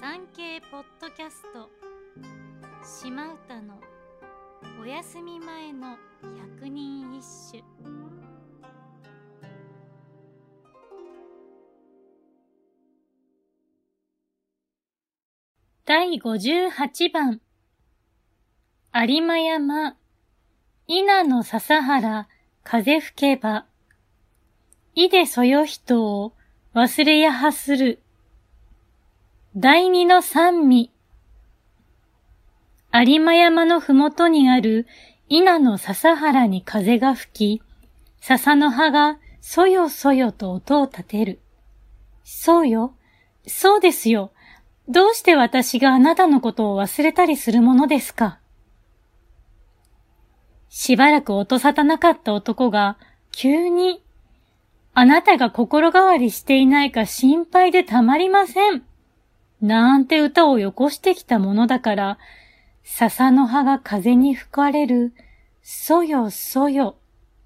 産経ポッドキャスト。島唄のお休み前の百人一首。第58番。有馬山稲の笹原風吹けば。いでそよ人を忘れやはする。第二の三味。有馬山のふもとにある稲の笹原に風が吹き、笹の葉がそよそよと音を立てる。そうよ。そうですよ。どうして私があなたのことを忘れたりするものですか？しばらく音沙汰なかった男が、急にあなたが心変わりしていないか心配でたまりません。なんて歌をよこしてきたものだから、笹の葉が風に吹かれる、そよそよ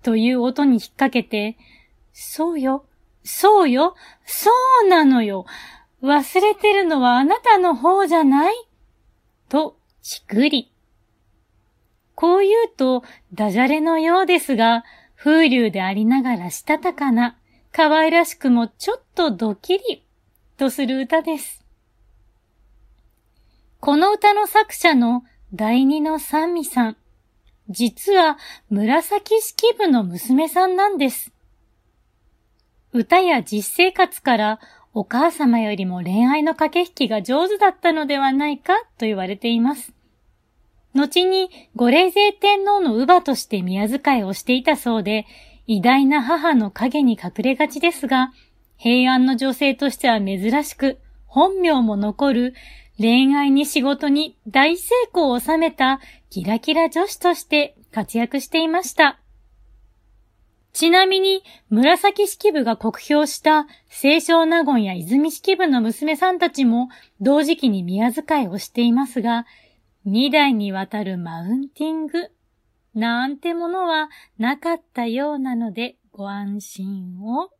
という音に引っ掛けて、そうよ、そうよ、そうなのよ。忘れてるのはあなたの方じゃない？と、ちくり。こう言うと、ダジャレのようですが、風流でありながらしたたかな、可愛らしくもちょっとドキリとする歌です。この歌の作者の第二の三味さん、実は紫式部の娘さんなんです。歌や実生活からお母様よりも恋愛の駆け引きが上手だったのではないかと言われています。後にご霊勢天皇の乳母として宮遣いをしていたそうで、偉大な母の影に隠れがちですが、平安の女性としては珍しく、本名も残る恋愛に仕事に大成功を収めたキラキラ女子として活躍していました。ちなみに、紫式部が酷評した清少納言や泉式部の娘さんたちも同時期に宮遣いをしていますが、二代にわたるマウンティングなんてものはなかったようなのでご安心を。